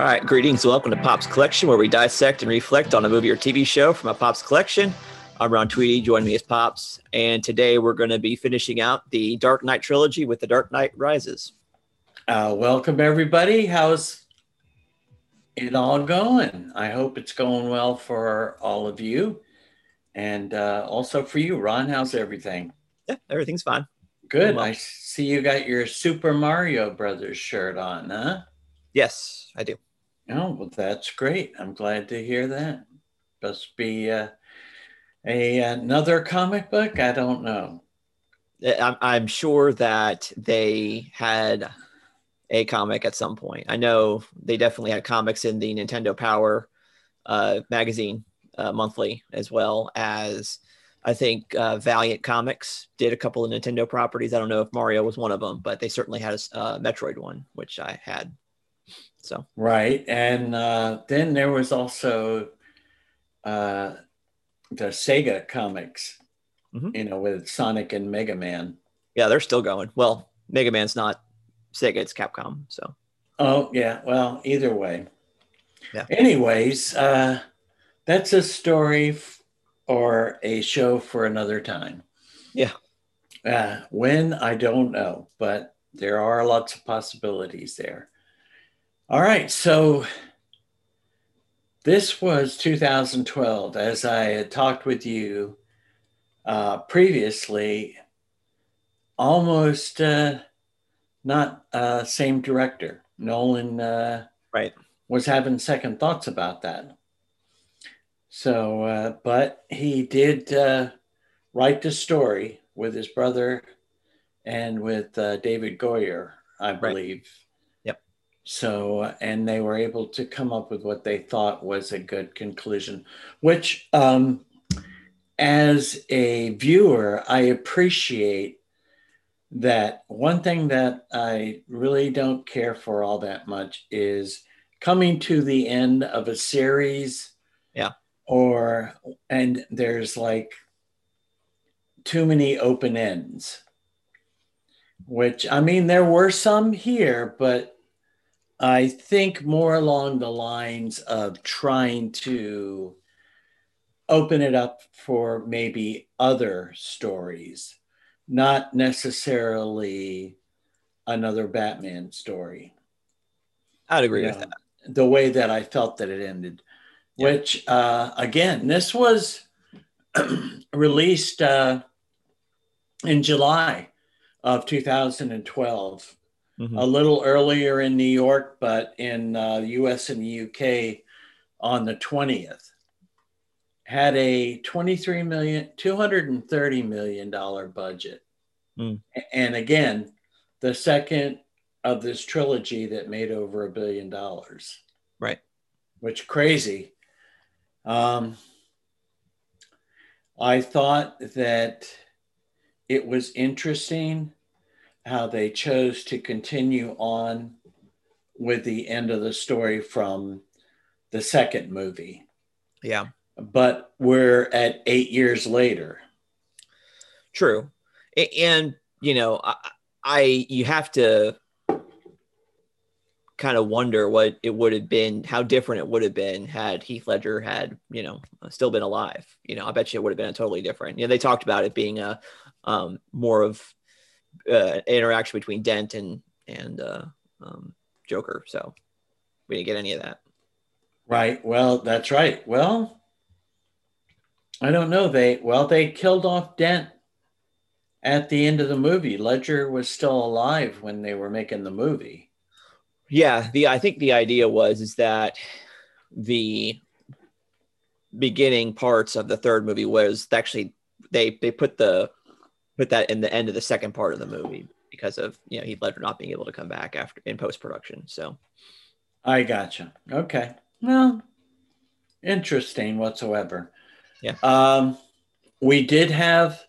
All right, greetings. Welcome to Pop's Collection, where we dissect and reflect on a movie or TV show from a Pop's collection. I'm Ron Tweedy. Joining me is Pops, and today we're going to be finishing out the Dark Knight trilogy with The Dark Knight Rises. Uh, welcome everybody. How's it all going? I hope it's going well for all of you, and uh, also for you, Ron. How's everything? Yeah, everything's fine. Good. Well. I see you got your Super Mario Brothers shirt on, huh? Yes, I do. Oh, well, that's great. I'm glad to hear that. Must be uh, a another comic book. I don't know. I'm, I'm sure that they had a comic at some point. I know they definitely had comics in the Nintendo Power uh, magazine uh, monthly, as well as I think uh, Valiant Comics did a couple of Nintendo properties. I don't know if Mario was one of them, but they certainly had a uh, Metroid one, which I had. So right, and uh, then there was also uh, the Sega comics, mm-hmm. you know, with Sonic and Mega Man. Yeah, they're still going. Well, Mega Man's not Sega; it's Capcom. So. Oh yeah, well, either way. Yeah. Anyways, uh, that's a story f- or a show for another time. Yeah. Uh, when I don't know, but there are lots of possibilities there. All right. So this was 2012. As I had talked with you uh, previously, almost uh, not uh, same director. Nolan uh, right was having second thoughts about that. So, uh, but he did uh, write the story with his brother and with David Goyer, I believe. Right so, and they were able to come up with what they thought was a good conclusion, which, um, as a viewer, I appreciate that. One thing that I really don't care for all that much is coming to the end of a series. Yeah. Or, and there's like too many open ends, which I mean, there were some here, but I think more along the lines of trying to open it up for maybe other stories, not necessarily another Batman story. I'd agree you with know, that. The way that I felt that it ended, yeah. which uh, again, this was released uh, in July of 2012 mm-hmm. a little earlier in New York, but in uh, the US and the UK on the 20th. Had a 23 million, 230 million dollar budget. Mm. And again, the second of this trilogy that made over a billion dollars. Right. Which crazy. Um, I thought that it was interesting how they chose to continue on with the end of the story from the second movie. Yeah. But we're at eight years later. True. And, you know, I, I you have to kind of wonder what it would have been, how different it would have been had Heath Ledger had, you know, still been alive. You know, I bet you it would have been a totally different. You know, they talked about it being a um, more of uh, interaction between Dent and and uh, um, Joker. So we didn't get any of that. Right. Well, that's right. Well, I don't know. They well they killed off Dent at the end of the movie. Ledger was still alive when they were making the movie. Yeah. The I think the idea was is that the beginning parts of the third movie was actually they they put the put that in the end of the second part of the movie because of you know he Heath Ledger not being able to come back after in post production. So I gotcha. Okay. Well, interesting whatsoever. Yeah. Um, we did have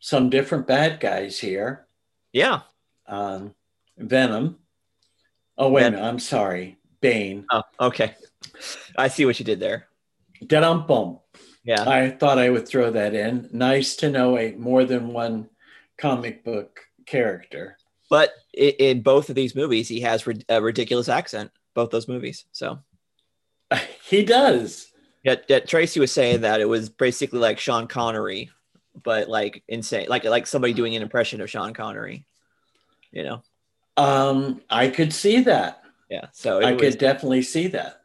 some different bad guys here. Yeah. Um, Venom. Oh wait Ven- a minute. I'm sorry. Bane. Oh, okay. I see what you did there. Dum bum. Yeah. I thought I would throw that in. Nice to know a more than one comic book character. But in, in both of these movies, he has a ridiculous accent. both those movies. So he does. Yeah, yeah, Tracy was saying that it was basically like Sean Connery, but like insane, like like somebody doing an impression of Sean Connery. You know. Um, I could see that. Yeah, so I was, could definitely see that.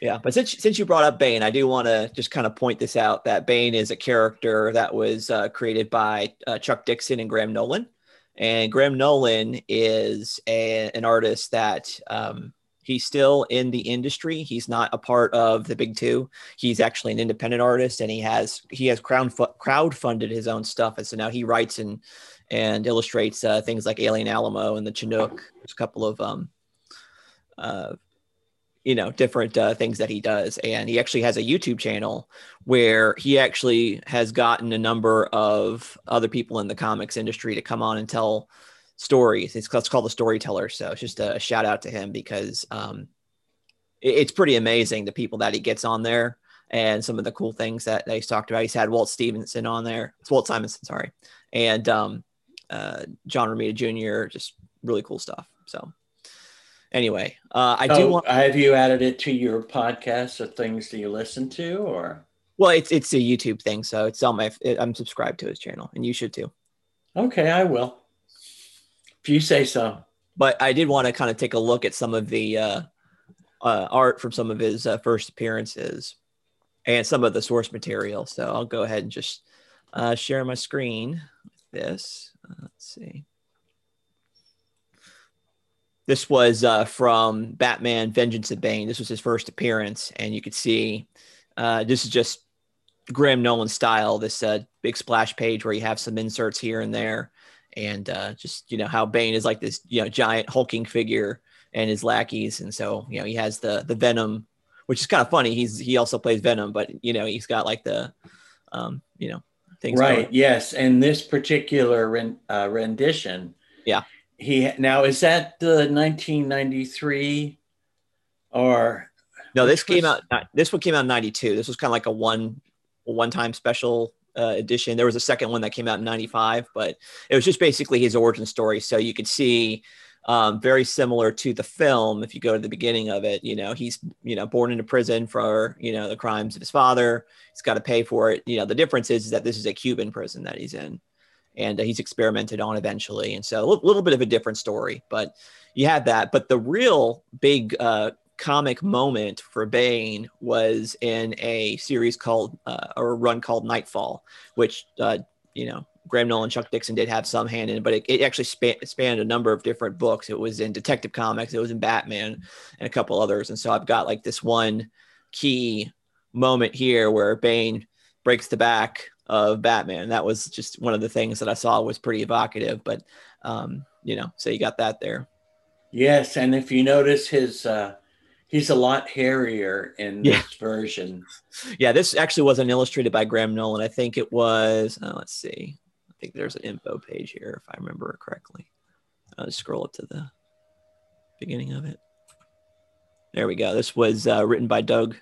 Yeah, but since since you brought up Bane, I do want to just kind of point this out that Bane is a character that was uh, created by uh, Chuck Dixon and Graham Nolan, and Graham Nolan is a, an artist that um, he's still in the industry. He's not a part of the big two. He's actually an independent artist, and he has he has crowd funded his own stuff, and so now he writes and and illustrates uh, things like Alien Alamo and the Chinook. There's a couple of um, uh, you know different uh, things that he does. And he actually has a youtube channel where he actually has gotten a number of other people in the comics industry to come on and tell stories. It's, it's called the storyteller. So it's just a shout out to him because um, it, it's pretty amazing the people that he gets on there and some of the cool things that, that he's talked about. He's had walt stevenson on there. It's walt simonson sorry. And um, uh, john romita jr just really cool stuff. So anyway, uh, I do want. Have you added it to your podcast or things that you listen to, or? Well, it's it's a YouTube thing, so it's on my. I'm subscribed to his channel, and you should too. Okay, I will. If you say so. But I did want to kind of take a look at some of the uh, uh, art from some of his uh, first appearances, and some of the source material. So I'll go ahead and just uh, share my screen with this. Uh, let's see. This was uh, from Batman Vengeance of Bane. This was his first appearance. And you could see uh, this is just Graham Nolan style, this uh, big splash page where you have some inserts here and there. And uh, just, you know, how Bane is like this, you know, giant hulking figure and his lackeys. And so, you know, he has the the Venom, which is kind of funny. He's he also plays Venom, but you know, he's got like the um, you know, things. Right. Going. Yes. And this particular ren- uh, rendition. Yeah he now is that the 1993 or no this came was... out this one came out in 92 this was kind of like a one one time special uh, edition. There was a second one that came out in 95 but it was just basically his origin story. So you could see um, very similar to the film if you go to the beginning of it you know he's you know born into prison for you know the crimes of his father. He's got to pay for it. You know the difference is, is that this is a cuban prison that he's in and uh, he's experimented on eventually. And so a little, bit of a different story, but you had that. But the real big uh, comic moment for Bane was in a series called uh, or a run called Nightfall, which uh, you know Graham Nolan, Chuck Dixon did have some hand in, but it, it actually span, spanned a number of different books. It was in Detective Comics, it was in Batman, and a couple others. And so I've got like this one key moment here where Bane breaks the back of Batman. That was just one of the things that I saw was pretty evocative. But um, you know, so you got that there. Yes, and if you notice his uh he's a lot hairier in yeah. this version. Yeah, this actually wasn't illustrated by Graham Nolan. I think it was uh, let's see. I think there's an info page here if I remember it correctly. I'll scroll up to the beginning of it. There we go. This was uh, written by Doug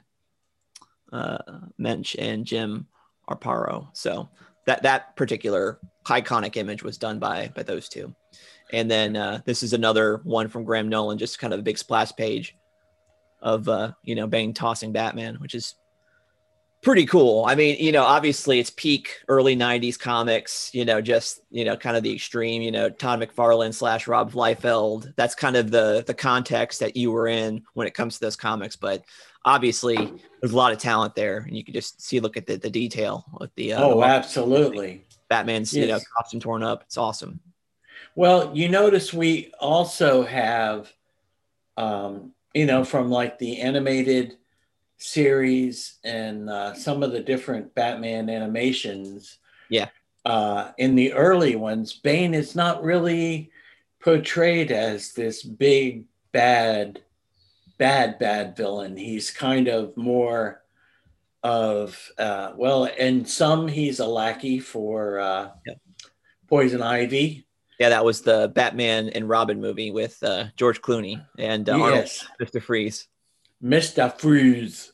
uh, Moench and Jim Aparo. So that that particular iconic image was done by by those two. And then uh, this is another one from Graham Nolan, just kind of a big splash page of uh, you know Bane tossing Batman, which is pretty cool. I mean, you know, obviously it's peak early '90s comics. You know, just you know, kind of the extreme. You know, Todd McFarlane slash Rob Liefeld. That's kind of the the context that you were in when it comes to those comics. But obviously there's a lot of talent there, and you can just see look at the, the detail with the uh, oh, absolutely Batman's yes. you know costume torn up. It's awesome. Well, you notice we also have, um, you know, from like the animated series and uh, some of the different Batman animations. Yeah. Uh, in the early ones, Bane is not really portrayed as this big bad bad bad villain. He's kind of more of uh, well, and some he's a lackey for uh, yeah. Poison Ivy. Yeah, that was the Batman and Robin movie with uh, George Clooney and uh, yes. Arnold, Mr. Freeze. Mr. Freeze.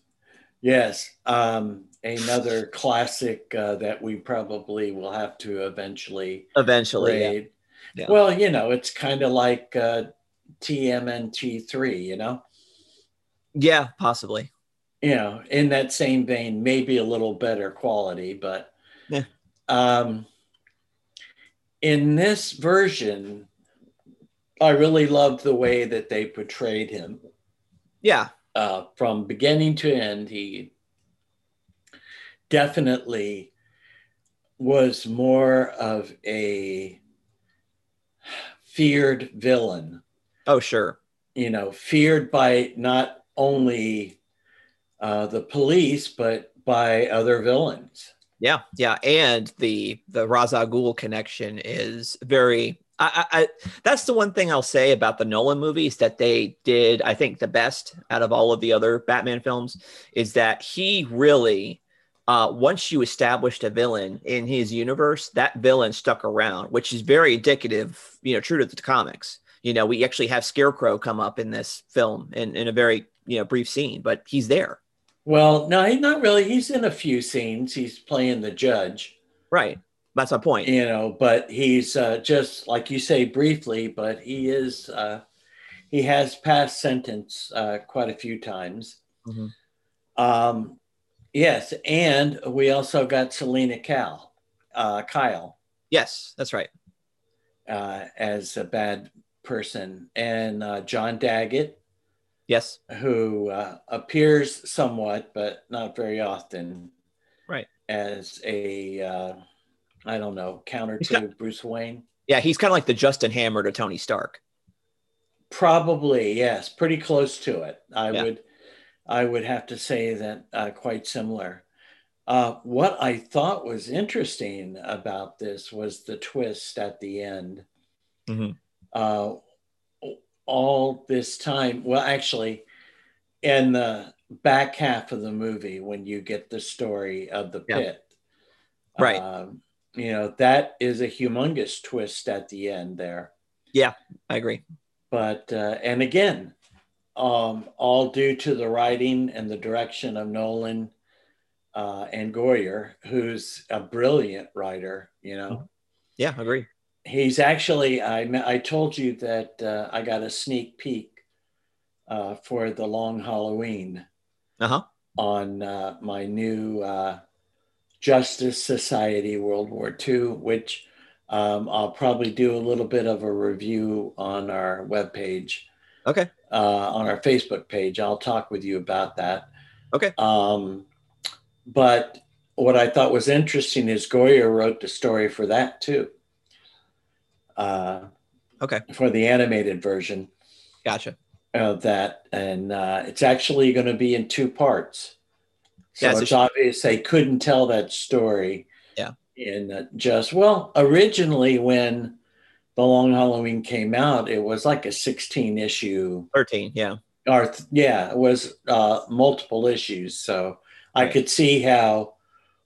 Yes. Um, another classic uh, that we probably will have to eventually eventually yeah. Yeah. Well, you know, it's kind of like uh, TMNT3, you know? Yeah, possibly. You know, in that same vein, maybe a little better quality, but Yeah. um, in this version, I really loved the way that they portrayed him. Yeah. Uh, from beginning to end, he definitely was more of a feared villain, Oh, sure. you know, feared by not only uh, the police, but by other villains. Yeah, yeah, and the the Ghul connection is very. I, I, that's the one thing I'll say about the Nolan movies that they did. I think the best out of all of the other Batman films is that he really, uh, once you established a villain in his universe, that villain stuck around, which is very indicative, you know, true to the comics. You know, we actually have Scarecrow come up in this film in, in a very you know brief scene, but he's there. Well, no, he's not really. He's in a few scenes. He's playing the judge. Right. That's my point. you know but he's uh, just like you say briefly but he is uh, he has passed sentence uh, quite a few times Mhm. um, yes and we also got selena cal uh, kyle Yes, that's right. uh, as a bad person and uh, john daggett Yes. who uh, appears somewhat but not very often Right. as a uh, i don't know counter He's to bruce wayne Yeah, he's kind of like the Justin Hammer to Tony Stark. Probably, yes, pretty close to it. I Yeah. would, I would have to say that uh, quite similar. Uh, what I thought was interesting about this was the twist at the end. Mhm. Uh, all this time, well, actually, in the back half of the movie, when you get the story of the Yeah. pit, Right. um, you know, that is a humongous twist at the end there yeah I agree. but uh, and again um, all due to the writing and the direction of nolan uh, and goyer who's a brilliant writer you know Yeah, i agree. he's actually i, I told you that uh, i got a sneak peek uh, for the long halloween Uh huh. on uh, my new uh, Justice Society World War II, which um, I'll probably do a little bit of a review on our webpage, Okay. uh, on our Facebook page. I'll talk with you about that. Okay. Um, but what I thought was interesting is Goyer wrote the story for that too. Uh, Okay. For the animated version Gotcha. of that, and uh, it's actually going to be in two parts. So Yeah, it's a it's sh- obvious they couldn't tell that story. Yeah. In just well, originally when the Long Halloween came out, it was like a 16 issue, 13. Yeah. or th- yeah, it was uh, multiple issues. So I Right. could see how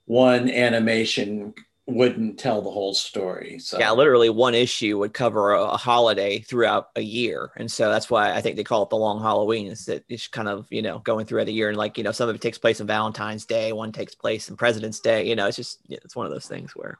one animation wouldn't tell the whole story. So Yeah. Literally, one issue would cover a, a holiday throughout a year. And so that's why I think they call it the long Halloween, is that it's kind of, you know, going throughout the year. And like, you know, some of it takes place on Valentine's Day, one takes place on President's Day. You know, it's just, yeah, it's one of those things where,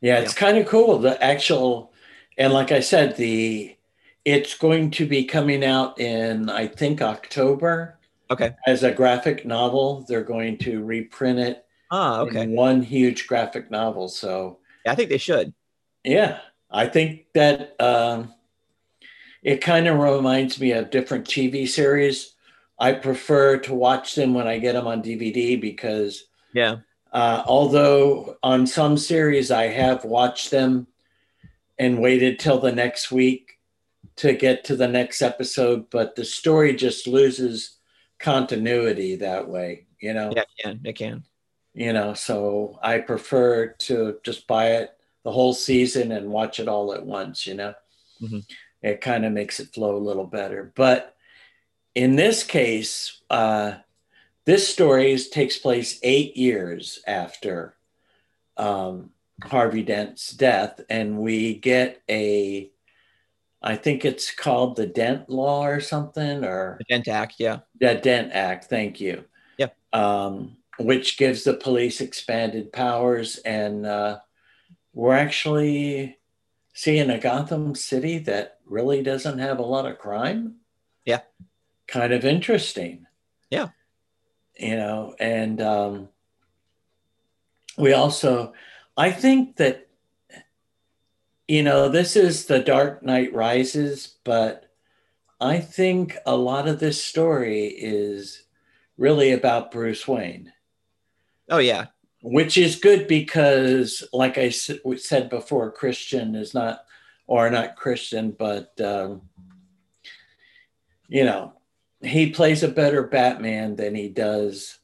Yeah, it's kind of cool. The actual, and like I said, the it's going to be coming out in I think October okay. as a graphic novel. They're going to reprint it Ah, okay. one huge graphic novel. So Yeah, I think they should. yeah, I think that um, it kind of reminds me of different TV series. I prefer to watch them when I get them on DVD because Yeah. uh, although on some series I have watched them and waited till the next week to get to the next episode, but the story just loses continuity that way, you know. Yeah, it can. It can. You know, so I prefer to just buy it the whole season and watch it all at once, you know. Mhm. It kind of makes it flow a little better. But in this case, uh, this story takes place eight years after um, Harvey Dent's death, and we get a, I think it's called the Dent Law or something, or The Dent Act. Yeah. the Dent Act. Thank you. Yep. Um, which gives the police expanded powers, and uh, we're actually seeing a Gotham City that really doesn't have a lot of crime. Yeah. kind of interesting. Yeah. You know, and um, we also, I think that, you know, this is the Dark Knight Rises, but I think a lot of this story is really about Bruce Wayne. Oh, yeah. Which is good because, like I said before, Christian is not, or not Christian, but, um, you know, he plays a better Batman than he does.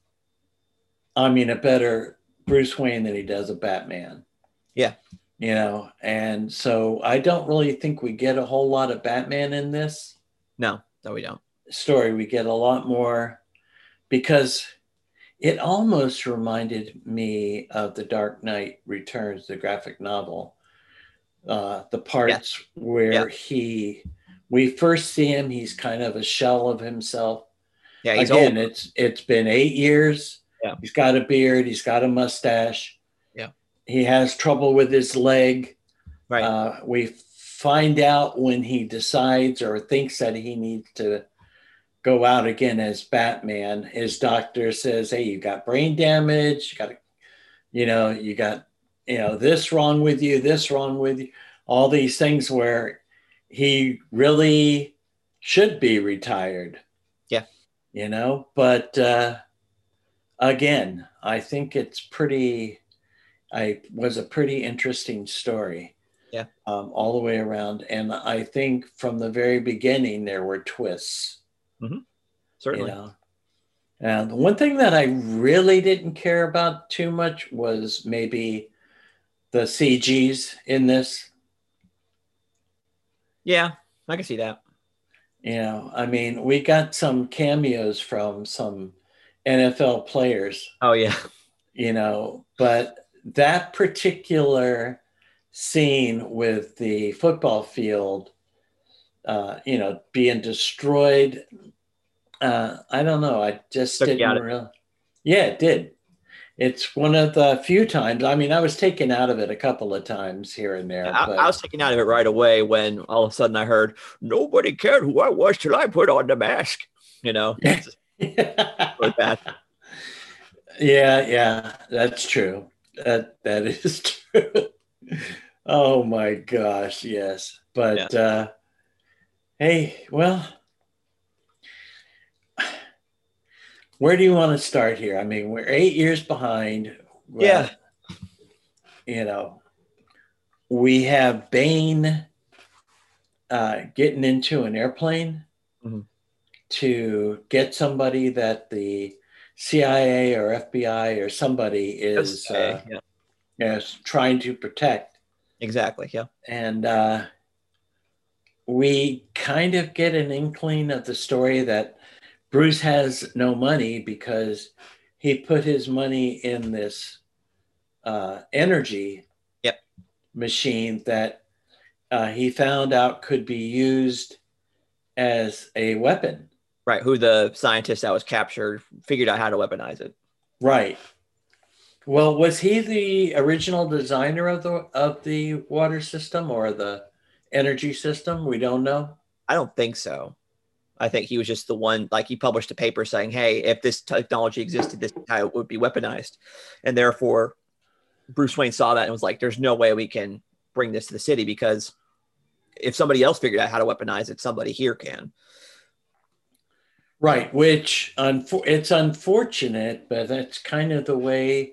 I mean, a better Bruce Wayne than he does a Batman. Yeah. You know, and so I don't really think we get a whole lot of Batman in this. No, no, we don't. Story. We get a lot more because it almost reminded me of The Dark Knight Returns, the graphic novel. Uh, the parts yeah. where yeah. he, we first see him, he's kind of a shell of himself. Yeah, he's Again, old. it's it's been eight years. Yeah. He's got a beard. He's got a mustache. Yeah. He has trouble with his leg. Right. Uh, we find out when he decides or thinks that he needs to go out again as Batman. His doctor says, "Hey, you got brain damage. You got, you know, you got, you know, this wrong with you, this wrong with you, all these things where he really should be retired." Yeah, you know, but uh, again, I think it's pretty. I was a pretty interesting story. Yeah, um, all the way around, and I think from the very beginning there were twists Mm-hmm. Certainly. You know? And the one thing that I really didn't care about too much was maybe the CGs in this. Yeah, I can see that. You know, I mean, we got some cameos from some NFL players. Oh yeah. You know, but that particular scene with the football field, uh, you know, being destroyed uh, I don't know. I just Took didn't really. Yeah, it did. It's one of the few times. I mean, I was taken out of it a couple of times here and there. I, I, was taken out of it right away when all of a sudden I heard nobody cared who I was till I put on the mask. You know, bad. Yeah, yeah, that's true. That that is true. oh my gosh, yes. But yeah. uh, hey, well, where do you want to start here? I mean, we're eight years behind. Yeah. You know, we have Bane uh, getting into an airplane mm-hmm. to get somebody that the CIA or FBI or somebody is uh, yeah. is trying to protect. Exactly. Yeah. And uh, we kind of get an inkling of the story that Bruce has no money because he put his money in this uh, energy yep. machine that uh, he found out could be used as a weapon. Right. Who the scientist that was captured figured out how to weaponize it. Right. Well, was he the original designer of the of the water system or the energy system? We don't know. I don't think so. I think he was just the one, like he published a paper saying, hey, if this technology existed, this how it would be weaponized. And therefore, Bruce Wayne saw that and was like, there's no way we can bring this to the city because if somebody else figured out how to weaponize it, somebody here can. Right, which it's unfortunate, but that's kind of the way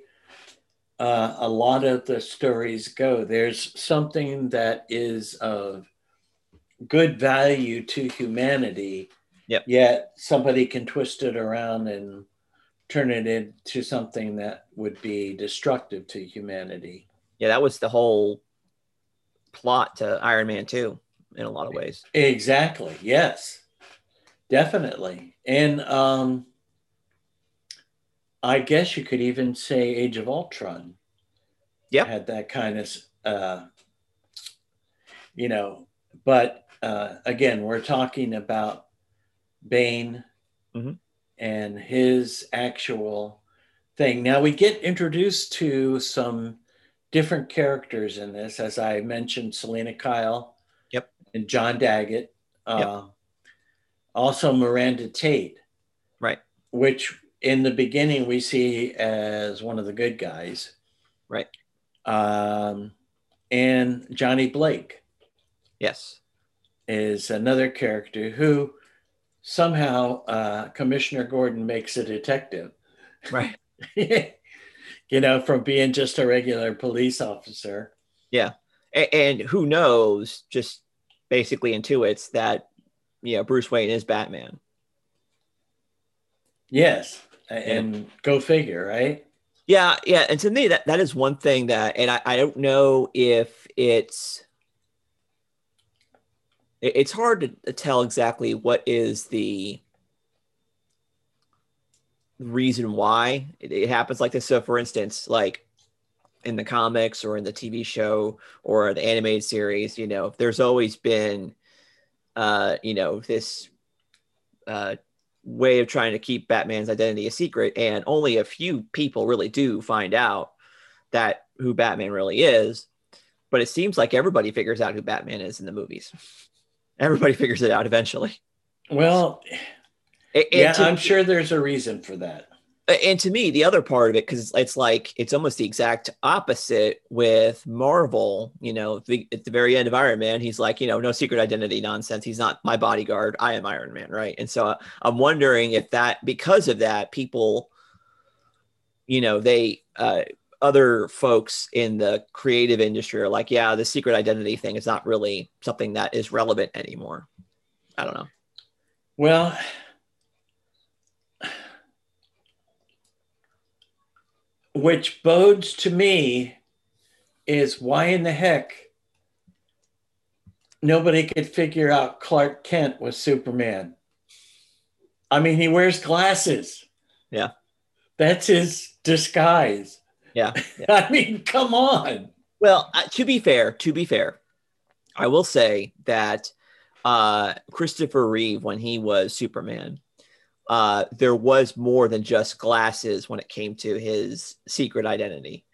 uh, a lot of the stories go. There's something that is of good value to humanity. Yep. Yet somebody can twist it around and turn it into something that would be destructive to humanity. Yeah, that was the whole plot to Iron Man 2 in a lot of ways. Exactly. Yes. Definitely. And um I guess you could even say Age of Ultron. Yeah. Had that kind of uh you know, but uh, again, we're talking about Bane mm-hmm. and his actual thing. Now we get introduced to some different characters in this, as I mentioned, Selena Kyle, yep, and John Daggett. Uh, also Miranda Tate, right? Which in the beginning we see as one of the good guys, right? Um, and Johnny Blake, yes, is another character who somehow uh, Commissioner Gordon makes a detective, right? you know, from being just a regular police officer. Yeah, and, and who knows? Just basically intuits that you know Bruce Wayne is Batman. Yes, and yeah. go figure, right? Yeah, yeah, and to me that that is one thing that, and I, I don't know if it's it's hard to tell exactly what is the reason why it happens like this. So, for instance, like in the comics or in the TV show or the animated series, you know, there's always been, uh, you know, this uh, way of trying to keep Batman's identity a secret, and only a few people really do find out that who Batman really is. But it seems like everybody figures out who Batman is in the movies. Everybody figures it out eventually. Well, and, yeah, I'm sure there's a reason for that. And to me the other part of it because it's like it's almost the exact opposite with marvel you know the, at the very end of iron man he's like you know no secret identity nonsense. He's not my bodyguard. I am iron man right? And so uh, i'm wondering if that because of that people you know they uh, other folks in the creative industry are like yeah the secret identity thing is not really something that is relevant anymore i don't know well which bodes to me is why in the heck nobody could figure out Clark Kent was Superman. I mean, he wears glasses. Yeah. That's his disguise. Yeah. yeah. I mean, come on. Well, uh, to be fair, to be fair, I will say that uh, Christopher Reeve, when he was Superman, uh, there was more than just glasses when it came to his secret identity.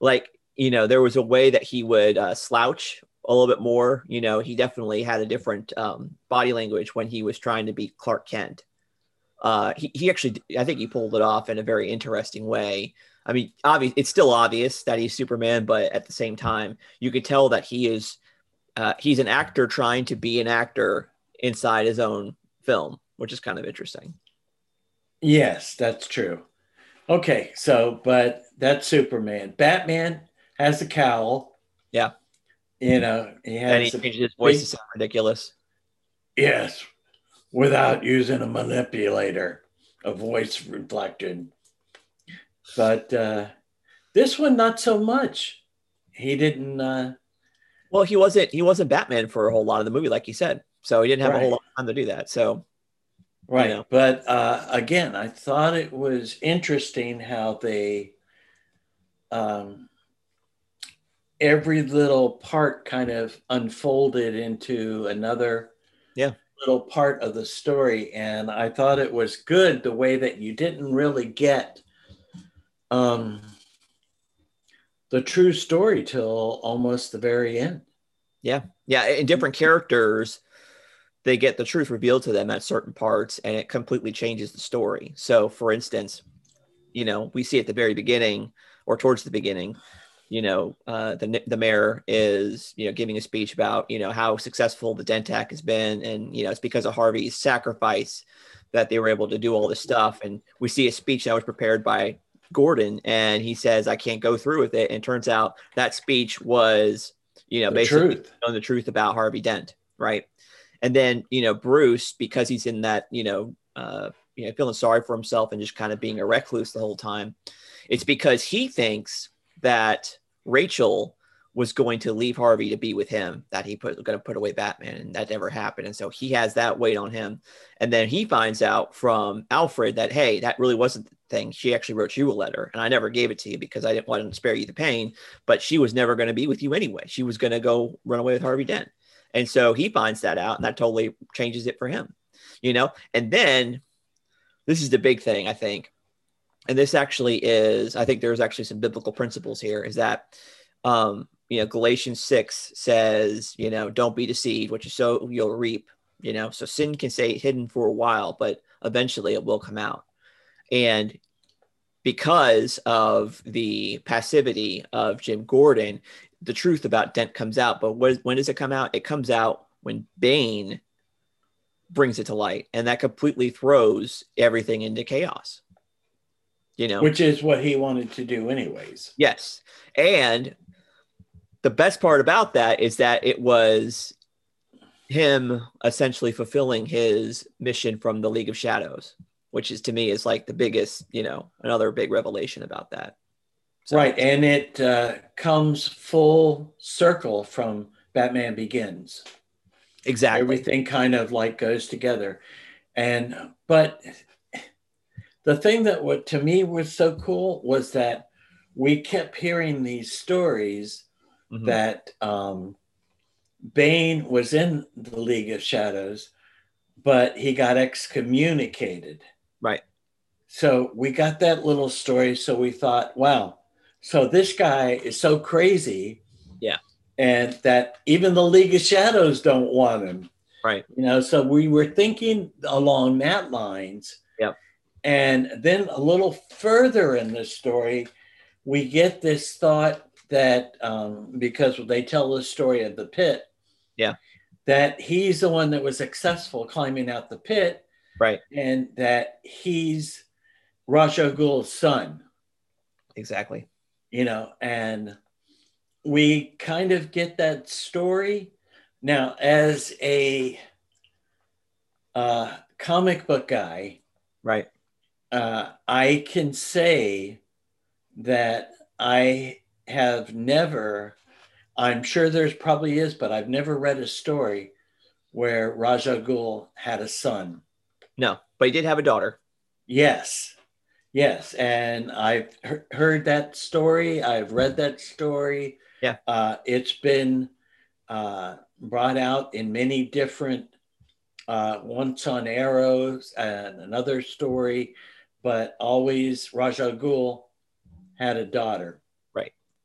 Like, you know, there was a way that he would uh, slouch a little bit more. You know, he definitely had a different um, body language when he was trying to be Clark Kent. Uh, he, he actually, I think he pulled it off in a very interesting way. I mean, obvious, it's still obvious that he's Superman, but at the same time, you could tell that he is, uh, he's an actor trying to be an actor inside his own film, which is kind of interesting. Yes, that's true. Okay, so but that's Superman. Batman has a cowl. Yeah. You know, he has and he changes his voice big, to sound ridiculous. Yes, without using a manipulator, a voice reflected. But uh, this one, not so much. He didn't. Uh, well, he wasn't. He wasn't Batman for a whole lot of the movie, like you said. So he didn't have right. a whole lot of time to do that. So Right. You know? But uh, again, I thought it was interesting how they, um, every little part kind of unfolded into another yeah. little part of the story. And I thought it was good the way that you didn't really get um, the true story till almost the very end. Yeah. Yeah. And different characters they get the truth revealed to them at certain parts and it completely changes the story. So, for instance, you know, we see at the very beginning or towards the beginning, you know, uh, the, the mayor is, you know, giving a speech about, you know, how successful the Dent Act has been. And, you know, it's because of Harvey's sacrifice that they were able to do all this stuff. And we see a speech that was prepared by Gordon and he says, I can't go through with it. And it turns out that speech was, you know, the basically truth. the truth about Harvey Dent. Right. And then, you know, Bruce, because he's in that, you know, uh, you know, feeling sorry for himself and just kind of being a recluse the whole time. It's because he thinks that Rachel was going to leave Harvey to be with him, that he put going to put away Batman, and that never happened. And so he has that weight on him. And then he finds out from Alfred that hey, that really wasn't the thing. She actually wrote you a letter, and I never gave it to you because I didn't want to spare you the pain. But she was never going to be with you anyway. She was going to go run away with Harvey Dent. And so he finds that out and that totally changes it for him, you know? And then this is the big thing, I think. And this actually is, I think there's actually some biblical principles here is that, um, you know, Galatians 6 says, you know, don't be deceived, which is so you'll reap You know, so sin can stay hidden for a while, but eventually it will come out. And because of the passivity of Jim Gordon, the truth about Dent comes out. But when, when does it come out? It comes out when Bane brings it to light, and that completely throws everything into chaos. You know, which is what he wanted to do, anyways. Yes, and the best part about that is that it was him essentially fulfilling his mission from the League of Shadows, which is to me is like the biggest, you know, another big revelation about that. So, right, and it uh, comes full circle from Batman Begins. Exactly. Everything kind of like goes together. And but the thing that what to me was so cool was that we kept hearing these stories mm-hmm. that um, Bane was in the League of Shadows, but he got excommunicated. Right. So we got that little story. So we thought, wow, so this guy is so crazy. Yeah and that even the League of Shadows don't want him. Right. You know, so we were thinking along that lines. Yep. And then a little further in the story, we get this thought that um, because they tell the story of the pit, yeah, that he's the one that was successful climbing out the pit, right, and that he's Ra's al Ghul's son. Exactly. You know, and we kind of get that story. Now, as a uh, comic book guy, right, uh, I can say that I have never, I'm sure there's probably is, but I've never read a story where Ra's al Ghul had a son. No, but he did have a daughter. Yes. Yes. And I've he- heard that story. I've read that story. Yeah. Uh, it's been uh, brought out in many different, uh, once on Arrows and another story, but always Ra's al Ghul had a daughter.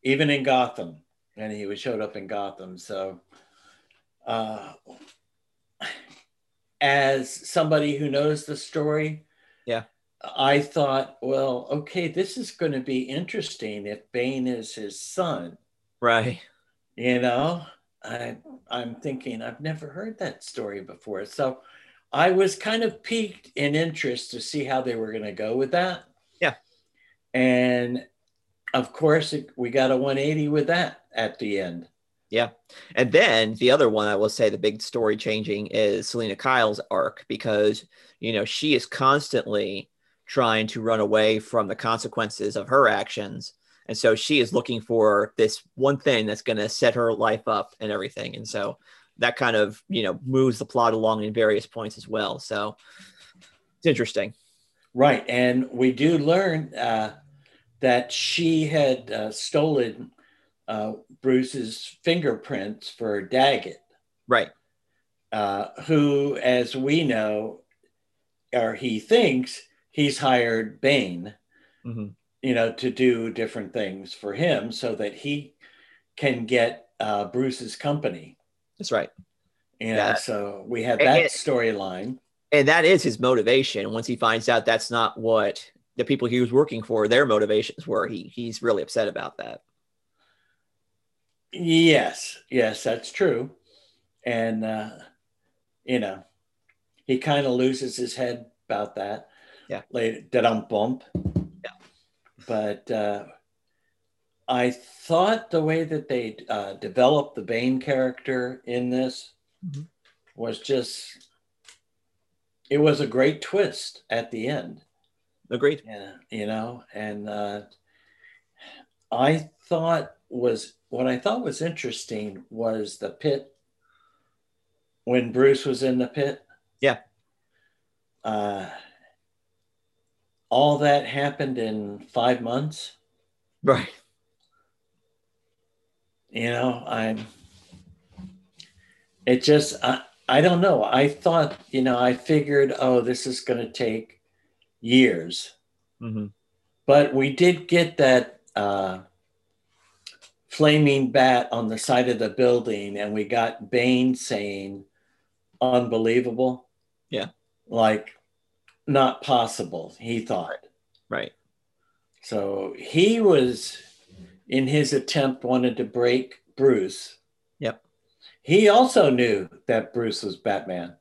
Even in Gotham, and he was showed up in Gotham. So, uh, as somebody who knows the story, yeah, I thought, well, okay, this is going to be interesting if Bane is his son. Right. You know, I I'm thinking I've never heard that story before. So I was kind of piqued in interest to see how they were going to go with that. Yeah. And of course, it, we got a 180 with that at the end. Yeah. And then the other one I will say the big story changing is Selena Kyle's arc because, you know, she is constantly trying to run away from the consequences of her actions. And so she is looking for this one thing that's going to set her life up and everything. And so that kind of you know moves the plot along in various points as well. So it's interesting. Right. And we do learn uh, that she had uh, stolen uh, bruce's fingerprints for daggett right uh, who as we know or he thinks he's hired bane mm-hmm you know, to do different things for him so that he can get uh, Bruce's company. That's right. And yeah. so we have that storyline. And that is his motivation. Once he finds out that's not what the people he was working for, their motivations were, he he's really upset about that. Yes, yes, that's true. And uh, you know, he kind of loses his head about that. Yeah. Later, did I bump? Yeah, but uh, I thought the way that they uh, developed the Bane character in this mm-hmm. was just it was a great twist at the end. Agreed. Yeah, you know, and uh, I thought was what I thought was interesting was the pit when Bruce was in the pit. Yeah. Uh, all that happened in five months. Right. You know, I'm, it just, I, I don't know. I thought, you know, I figured, oh, this is going to take years. Mm-hmm. But we did get that uh, flaming bat on the side of the building, and we got Bane saying, unbelievable. Yeah. Like not possible, he thought. Right. So he was in his attempt wanted to break Bruce. Yep. He also knew that Bruce was Batman.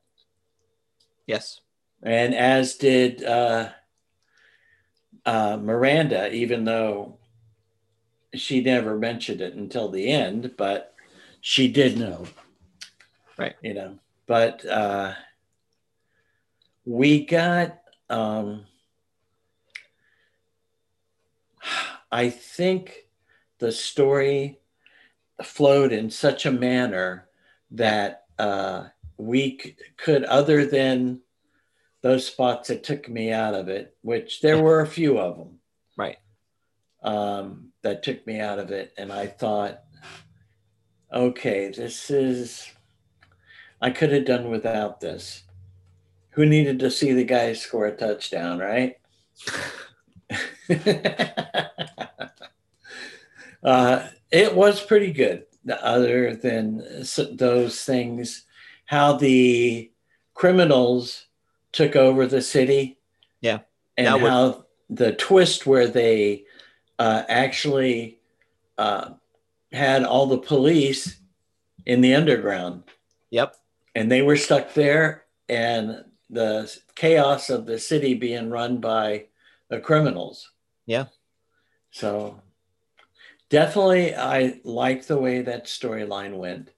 Yes. And as did uh, uh, Miranda, even though she never mentioned it until the end, but she did know. Right. You know, but uh, we got, um, I think the story flowed in such a manner that uh, we c- could, other than those spots that took me out of it, which there were a few of them Right. um, that took me out of it. And I thought, okay, this is, I could have done without this. Who needed to see the guy score a touchdown, right? uh, it was pretty good, other than those things, how the criminals took over the city. Yeah. And how the twist where they uh, actually uh, had all the police in the underground Yep. and they were stuck there and the chaos of the city being run by the criminals Yeah. so definitely i like the way that storyline went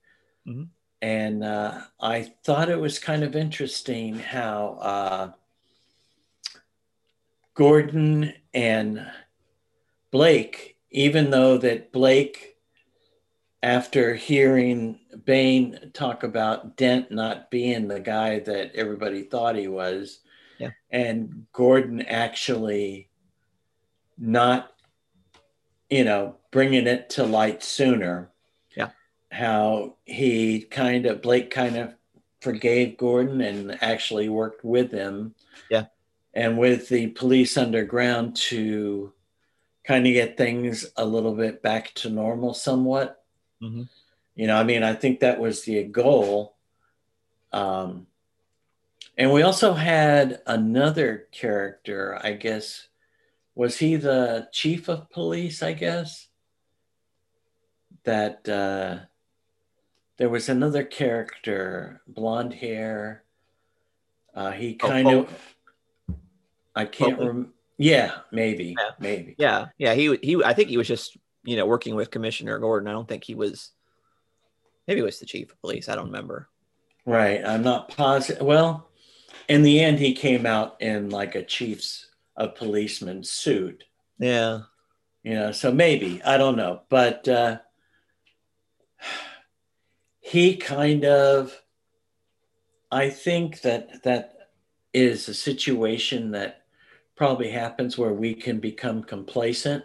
Mhm. And uh, i thought it was kind of interesting how uh, gordon and blake even though that blake after hearing Bane talk about Dent not being the guy that everybody thought he was, Yeah. and Gordon actually not, you know, bringing it to light sooner. How he kind of, Blake kind of forgave Gordon and actually worked with him. Yeah. And with the police underground to kind of get things a little bit back to normal somewhat. hmm You know, I mean, I think that was the goal. Um, and we also had another character, I guess. Was he the chief of police, I guess? That uh, there was another character, blonde hair. Uh, he Oh, kind Polk. of, I can't remember. Yeah, maybe, Yeah. maybe. Yeah. Yeah. He he. I think he was just you know working with Commissioner Gordon. I don't think he was. Maybe he was the chief of police. I don't remember. Right. I'm not positive. Well, in the end, he came out in like a chief's a policeman suit, Yeah. you know, so maybe, I don't know. But uh, he kind of, I think that that is a situation that probably happens where we can become complacent.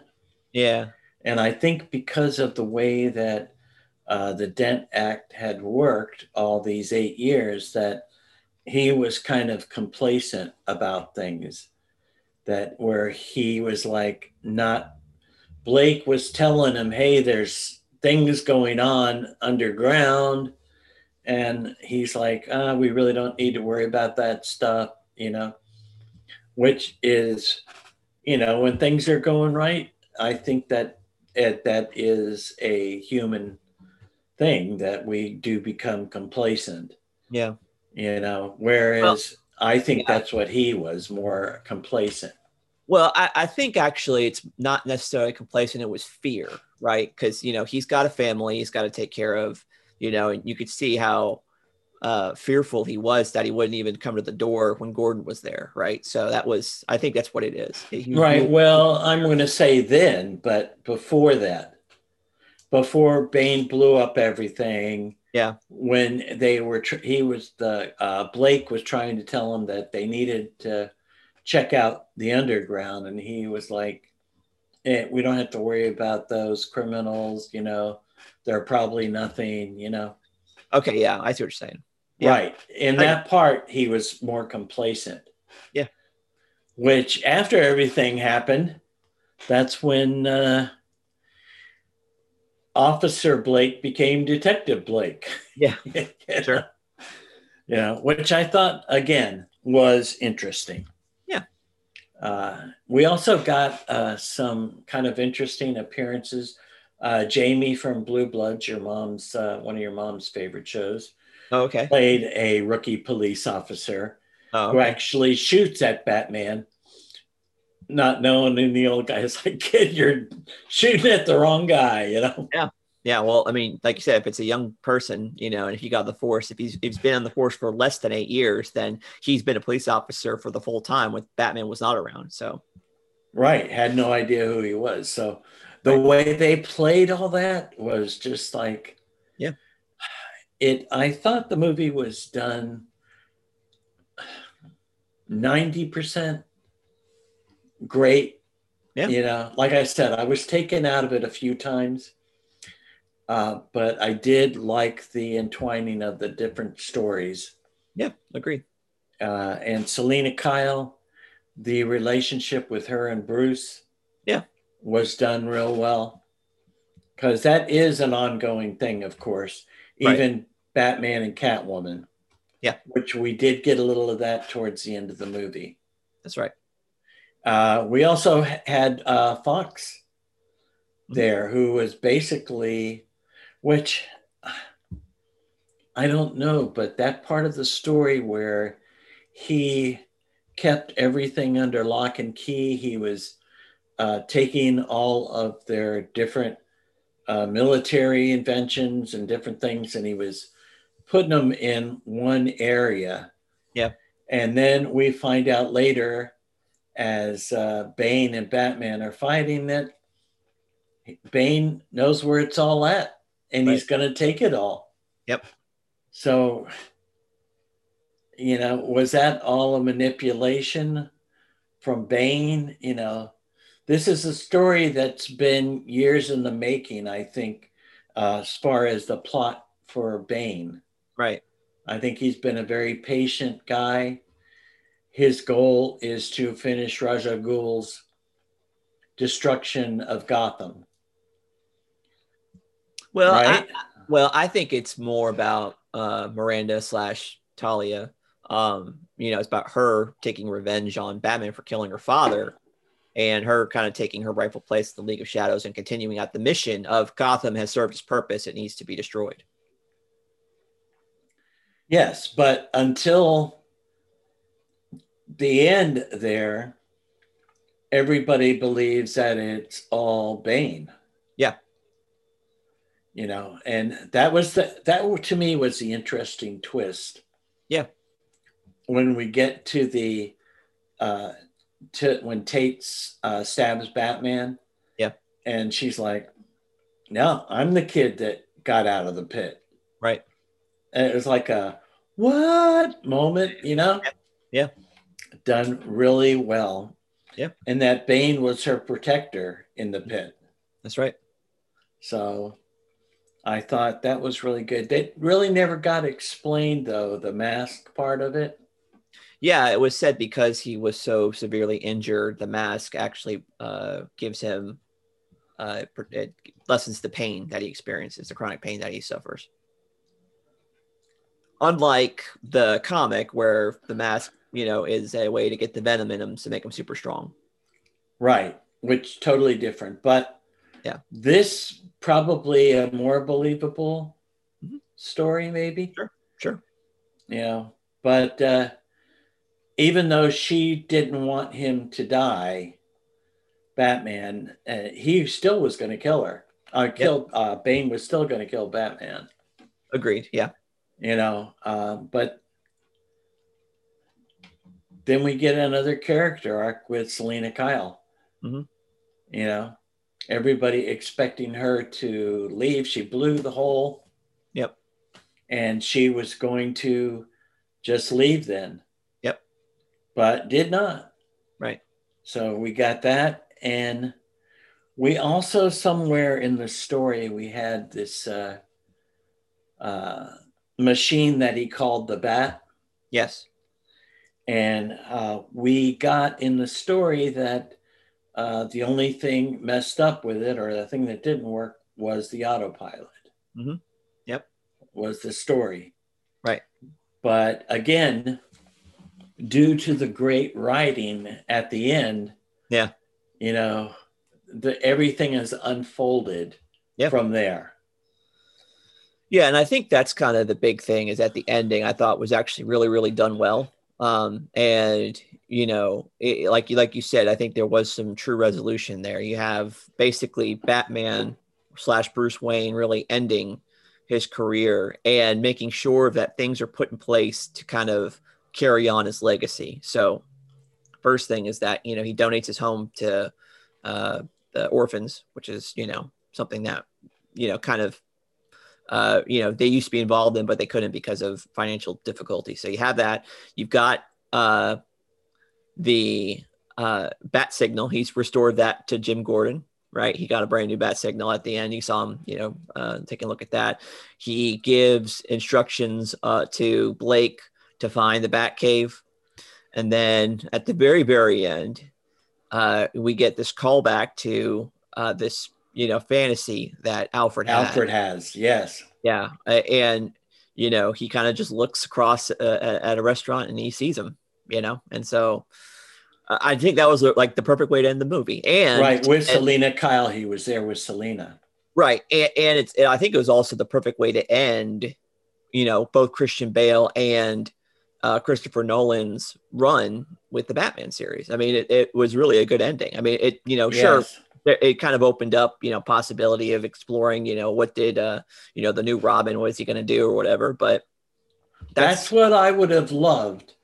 Yeah. And I think because of the way that uh, the Dent Act had worked all these eight years, that he was kind of complacent about things. That where he was like, not, Blake was telling him, hey, there's things going on underground. And he's like, uh, we really don't need to worry about that stuff, you know, which is, you know, when things are going right, I think that it, that is a human thing that we do become complacent, Yeah. you know, whereas I think that's what he was more complacent. Well, I, I think actually it's not necessarily complacent. It was fear, right? Because you know he's got a family, he's got to take care of. You know, and you could see how uh, fearful he was that he wouldn't even come to the door when Gordon was there, right? So that was, I think that's what it is. He- Right. Well, I'm going to say then, but before that, before Bane blew up everything, Yeah. when they were, tr- he was the, uh, Blake was trying to tell him that they needed to check out the underground. And he was like, eh, we don't have to worry about those criminals, you know, they're probably nothing, you know. Okay, yeah, I see what you're saying. Yeah. Right. In I- that part, he was more complacent. Yeah. Which, after everything happened, that's when uh, Officer Blake became Detective Blake. Yeah, sure. Yeah, which I thought again was interesting. Uh, we also got uh, some kind of interesting appearances. Uh, Jamie from Blue Bloods, your mom's uh, one of your mom's favorite shows, Oh, okay. played a rookie police officer Oh, who actually shoots at Batman, not knowing in the old guy's like, kid, you're shooting at the wrong guy, you know? Yeah, well, I mean, like you said, if it's a young person, you know, and if you got the force, if he's if he's been on the force for less than eight years, then he's been a police officer for the full time when Batman was not around. So Right. Had no idea who he was. So the way they played all that was just like, Yeah. It, I thought the movie was done 90% great. Yeah. You know, like I said, I was taken out of it a few times. Uh, but I did like the entwining of the different stories. yeah, agreed. Uh, and Selina Kyle, the relationship with her and Bruce, Yeah. was done real well. Because that is an ongoing thing, of course. Right. Even Batman and Catwoman. Yeah. Which we did get a little of that towards the end of the movie. That's right. Uh, we also had uh, Fox Mhm. there, who was basically, which I don't know, but that part of the story where he kept everything under lock and key, he was uh, taking all of their different uh, military inventions and different things, and he was putting them in one area. Yeah. And then we find out later as uh, Bane and Batman are fighting that Bane knows where it's all at and he's going to take it all. Yep. So, you know, was that all a manipulation from Bane? You know, this is a story that's been years in the making, I think, uh, as far as the plot for Bane. Right. I think he's been a very patient guy. His goal is to finish Ra's al Ghul's destruction of Gotham. Well, I- well, I think it's more about uh, Miranda slash Talia. Um, you know, it's about her taking revenge on Batman for killing her father, and her kind of taking her rightful place in the League of Shadows and continuing out the mission of Gotham has served its purpose; it needs to be destroyed. yes, but until the end there, everybody believes that it's all Bane. Yeah. You know, and that was the that to me was the interesting twist. Yeah. When we get to the uh to when Tate uh, stabs Batman. Yeah. And she's like, "No, I'm the kid that got out of the pit." Right. And it was like a what moment, you know? Yeah. Done really well. Yeah. And that Bane was her protector in the pit. That's right. So I thought that was really good. That really never got explained though, the mask part of it. Yeah, it was said because he was so severely injured, the mask actually uh, gives him uh, it lessens the pain that he experiences, the chronic pain that he suffers. Unlike the comic, where the mask, you know, is a way to get the venom in him to make him super strong. Right. Which totally different. But Yeah. this probably a more believable Mhm. story, maybe. Sure. you know but uh even though she didn't want him to die batman uh, he still was going to kill her uh kill uh bane was still going to kill batman Agreed. Yeah. you know uh, but then we get another character arc with selina kyle Mhm. you know everybody expecting her to leave she blew the hole Yep. and she was going to just leave then Yep. but did not Right. so we got that and we also somewhere in the story we had this uh, uh, machine that he called the bat Yes. and uh, we got in the story that uh, the only thing messed up with it or the thing that didn't work was the autopilot Mhm. Yep. was the story Right. but again, due to the great writing at the end, Yeah. you know, the everything is unfolded Yeah. from there. Yeah, and I think that's kind of the big thing is that the ending I thought was actually really, really done well. Um, and you know, it, like you like you said, I think there was some true resolution there. You have basically Batman slash Bruce Wayne really ending his career and making sure that things are put in place to kind of carry on his legacy. So, first thing is that you know he donates his home to uh, the orphans, which is you know something that you know kind of uh, you know, they used to be involved in, but they couldn't because of financial difficulty. So you have that. You've got uh, the uh, bat signal. He's restored that to Jim Gordon, right? He got a brand new bat signal at the end. You saw him, you know, uh, taking a look at that. He gives instructions uh, to Blake to find the bat cave. And then at the very, very end, uh, we get this callback to uh, this you know fantasy that Alfred had. Alfred has, yes. Yeah, uh, and you know he kind of just looks across uh, at a restaurant and he sees him, you know, and so uh, I think that was like the perfect way to end the movie. And right with and, Selina Kyle, he was there with Selina. Right, and, and it's and I think it was also the perfect way to end, you know, both Christian Bale and uh, Christopher Nolan's run with the Batman series. I mean, it, it was really a good ending. I mean, it you know, sure Yes. it kind of opened up, you know, possibility of exploring, you know, what did, uh, you know, the new Robin, what is he going to do or whatever. But That's, that's, what I would have loved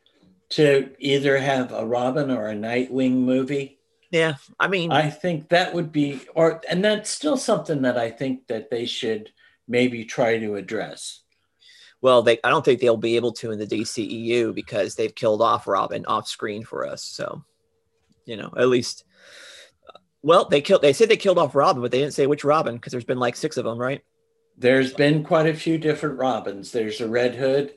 to either have a Robin or a Nightwing movie. yeah, I mean, I think that would be, or and that's still something that I think that they should maybe try to address. well, they, I don't think they'll be able to in the DCEU because they've killed off Robin off screen for us. So, you know, at least, well, they killed, they said they killed off Robin, but they didn't say which Robin because there's been like six of them, right? There's been quite a few different Robins. There's a Red Hood.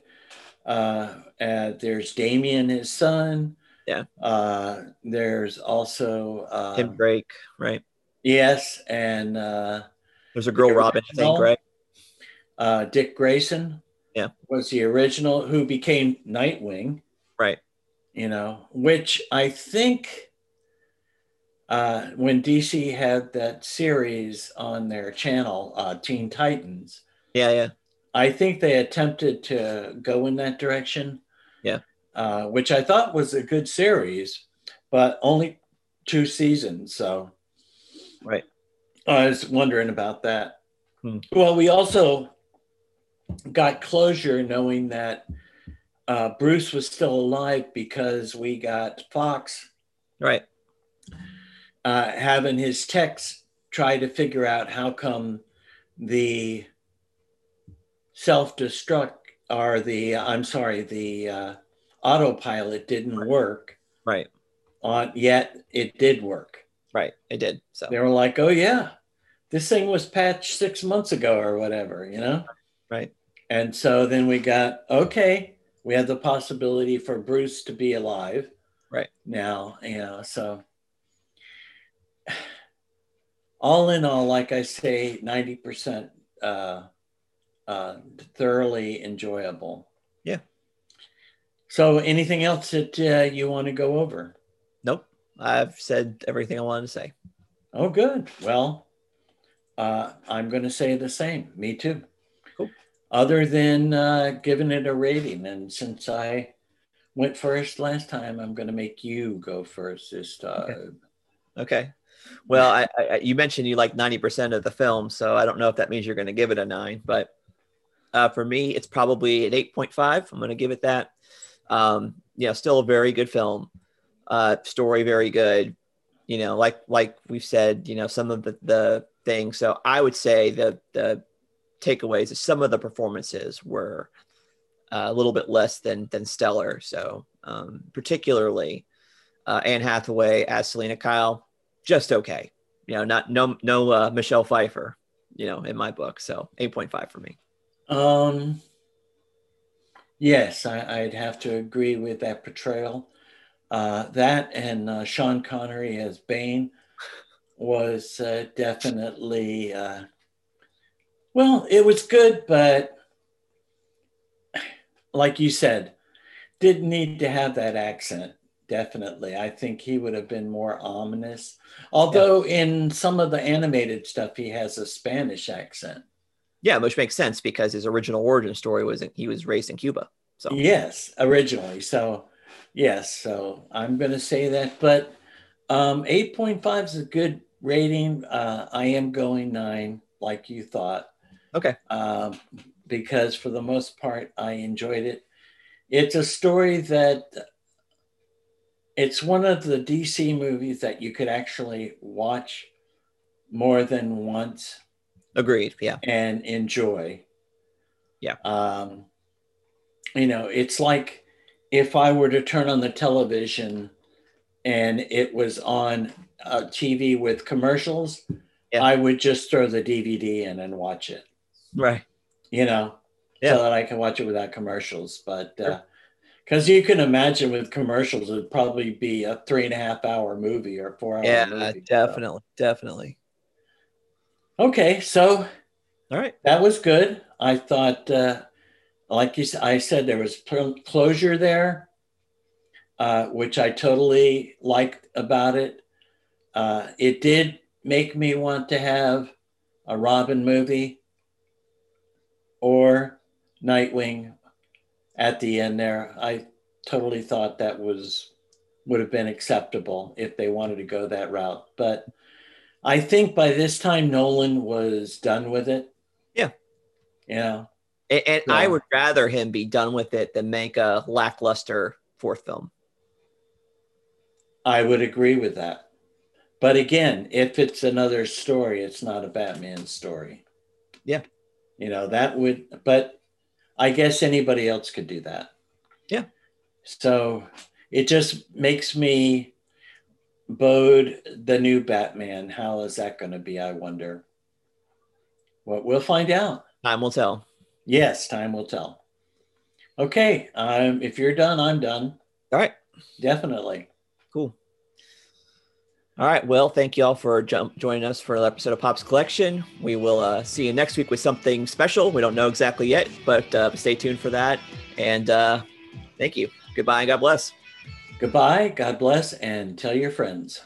Uh, uh, there's Damian, his son. Yeah. Uh, there's also uh, Tim Drake, right? yes, and uh, There's a girl the Robin, I think, right? uh, Dick Grayson. Yeah. was the original who became Nightwing. Right. you know, which I think uh, when DC had that series on their channel, uh, Teen Titans, Yeah, yeah. I think they attempted to go in that direction. Yeah. Uh, which I thought was a good series, but only two seasons. So Right. I was wondering about that. Hmm. Well, we also got closure knowing that uh, Bruce was still alive because we got Fox Right. uh, having his techs try to figure out how come the self-destruct or the I'm sorry the uh, autopilot didn't work Right. on yet it did work. Right. It did. So, They were like, oh yeah, this thing was patched six months ago or whatever, you know. right. And so then we got okay, we had the possibility for Bruce to be alive. Right. Now, you know, so all in all, like I say, 90% uh, uh, thoroughly enjoyable. Yeah. So anything else that uh, you want to go over? Nope. I've said everything I wanted to say. Oh, good. Well, uh, I'm going to say the same. Me too. Cool. Other than uh, giving it a rating, and since I went first last time, I'm going to make you go first this time. Okay. Well, I, I you mentioned you like 90% of the film, so I don't know if that means you're going to give it a nine, but uh, for me, it's probably an 8.5. I'm going to give it that. Um, you know, still a very good film. Uh, story very good. You know, like like we've said, you know, some of the the things. So I would say the the takeaways is some of the performances were uh, a little bit less than than stellar. So um, particularly uh, Anne Hathaway as Selina Kyle, just okay. You know, not no no uh, Michelle Pfeiffer. You know, in my book, so eight point five for me. Um, yes, I, I'd have to agree with that portrayal. Uh, that and uh, Sean Connery as Bane was uh, definitely, uh, well, it was good, but like you said, didn't need to have that accent. Definitely. I think he would have been more ominous. Although yeah. in some of the animated stuff, he has a Spanish accent. Yeah, which makes sense because his original origin story was he was raised in Cuba. So yes, originally. So yes, so I'm going to say that. But um, 8.5 is a good rating. Uh, I am going nine, like you thought. Okay. Um, because for the most part, I enjoyed it. It's a story that it's one of the DC movies that you could actually watch more than once. Agreed. Yeah. And enjoy. Yeah. Um, you know, it's like if I were to turn on the television and it was on a TV with commercials, yeah. I would just throw the DVD in and watch it. Right. You know, yeah. so that I can watch it without commercials. But uh, because you can imagine with commercials, it'd probably be a three and a half hour movie or four hour yeah, movie. definitely, so. definitely. Okay, so all right, that was good. I thought, uh, like you said, I said there was closure there, uh, which I totally liked about it. Uh, it did make me want to have a Robin movie or Nightwing at the end there. I totally thought that was would have been acceptable if they wanted to go that route. But I think by this time Nolan was done with it. Yeah. Yeah. And, and so, I would rather him be done with it than make a lackluster fourth film. I would agree with that. But again, if it's another story, it's not a Batman story. Yeah. You know, that would, but I guess anybody else could do that. Yeah. So it just makes me bode the new Batman. How is that going to be? I wonder. Well, we'll find out. Time will tell. Yes, time will tell. Okay. Um, if you're done, I'm done. All right. Definitely. Cool. All right. Well, thank you all for jump, joining us for an episode of Pop's Collection. We will uh, see you next week with something special. We don't know exactly yet, but uh, stay tuned for that. And uh, thank you. Goodbye and God bless. Goodbye. God bless. And tell your friends.